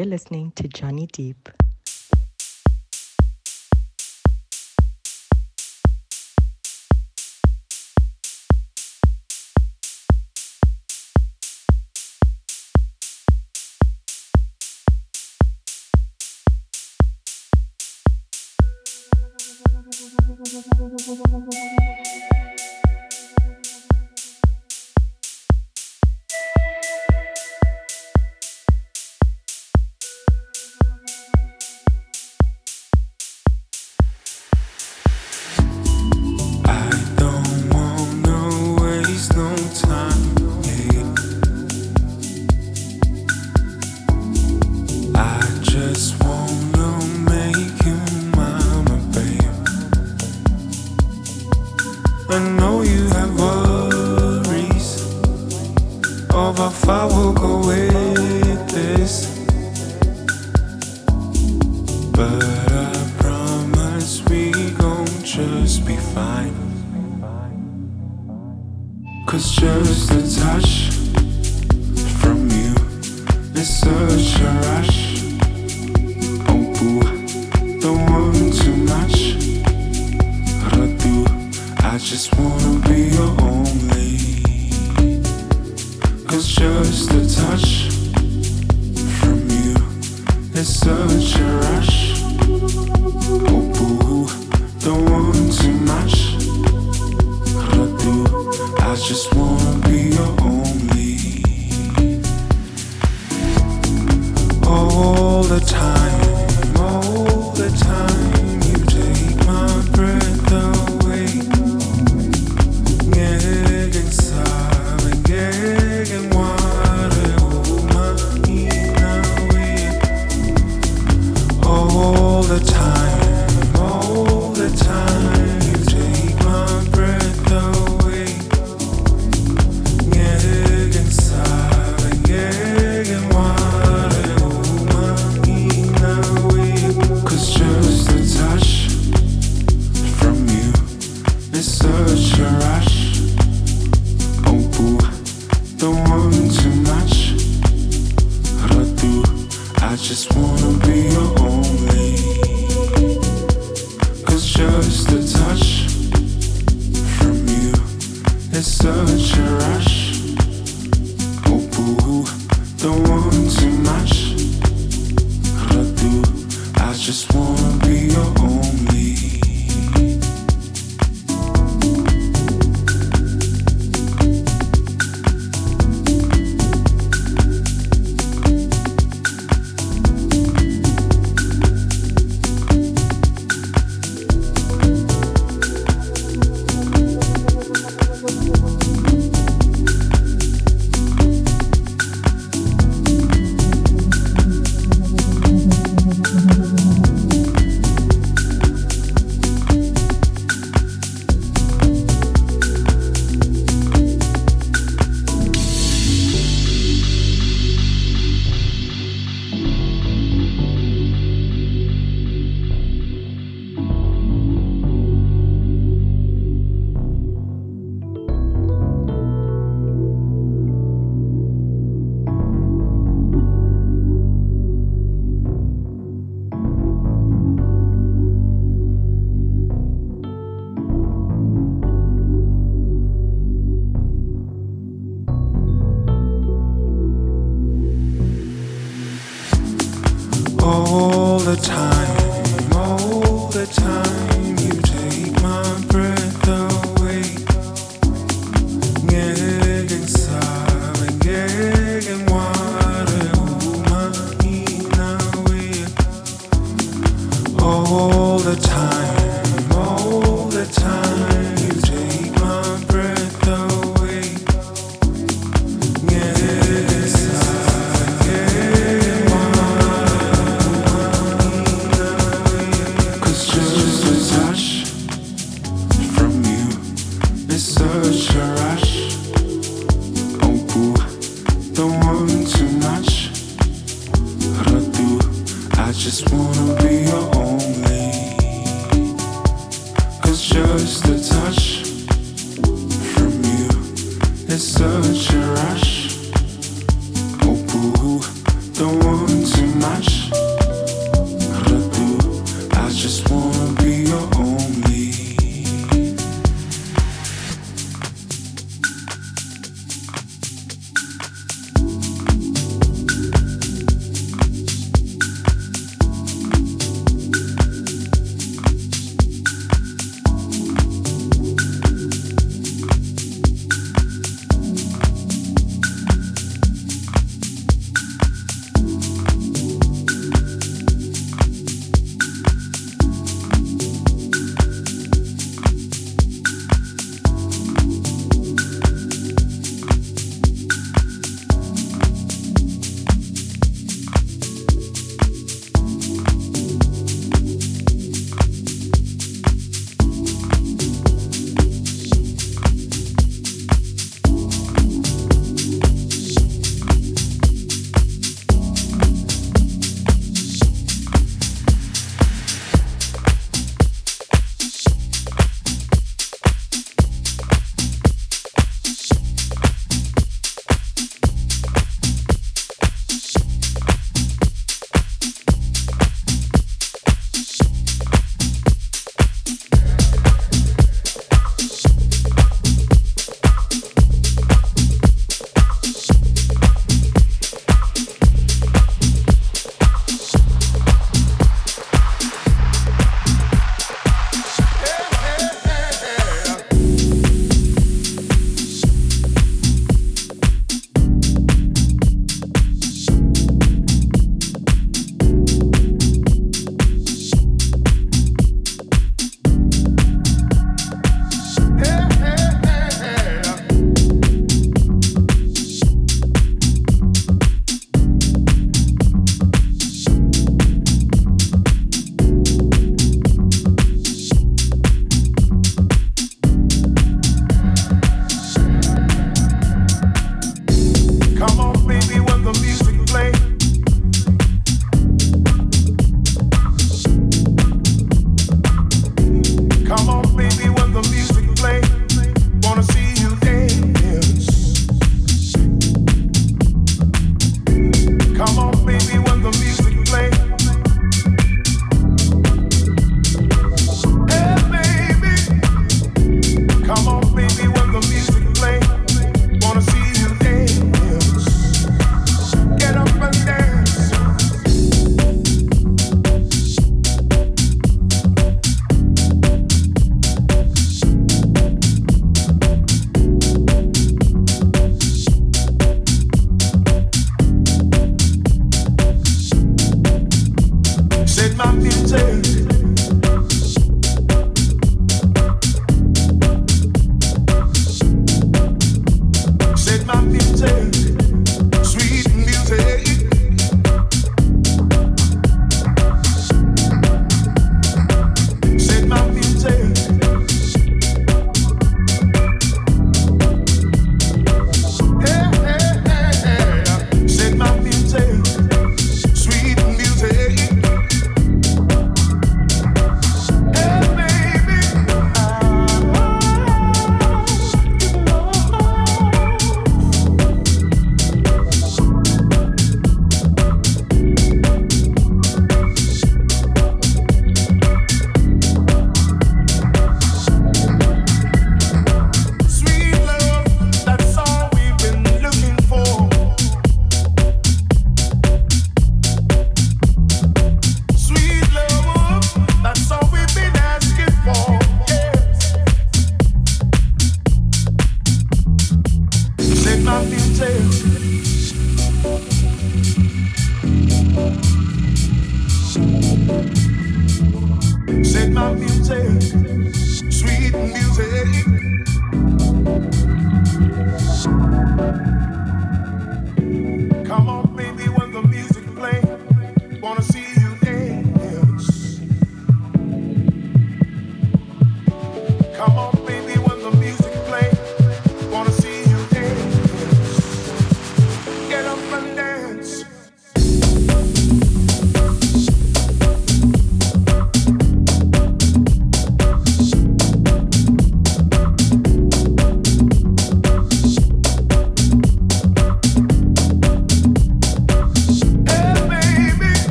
You're listening to Johnny Deep. Time,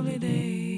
lovely day.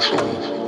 control.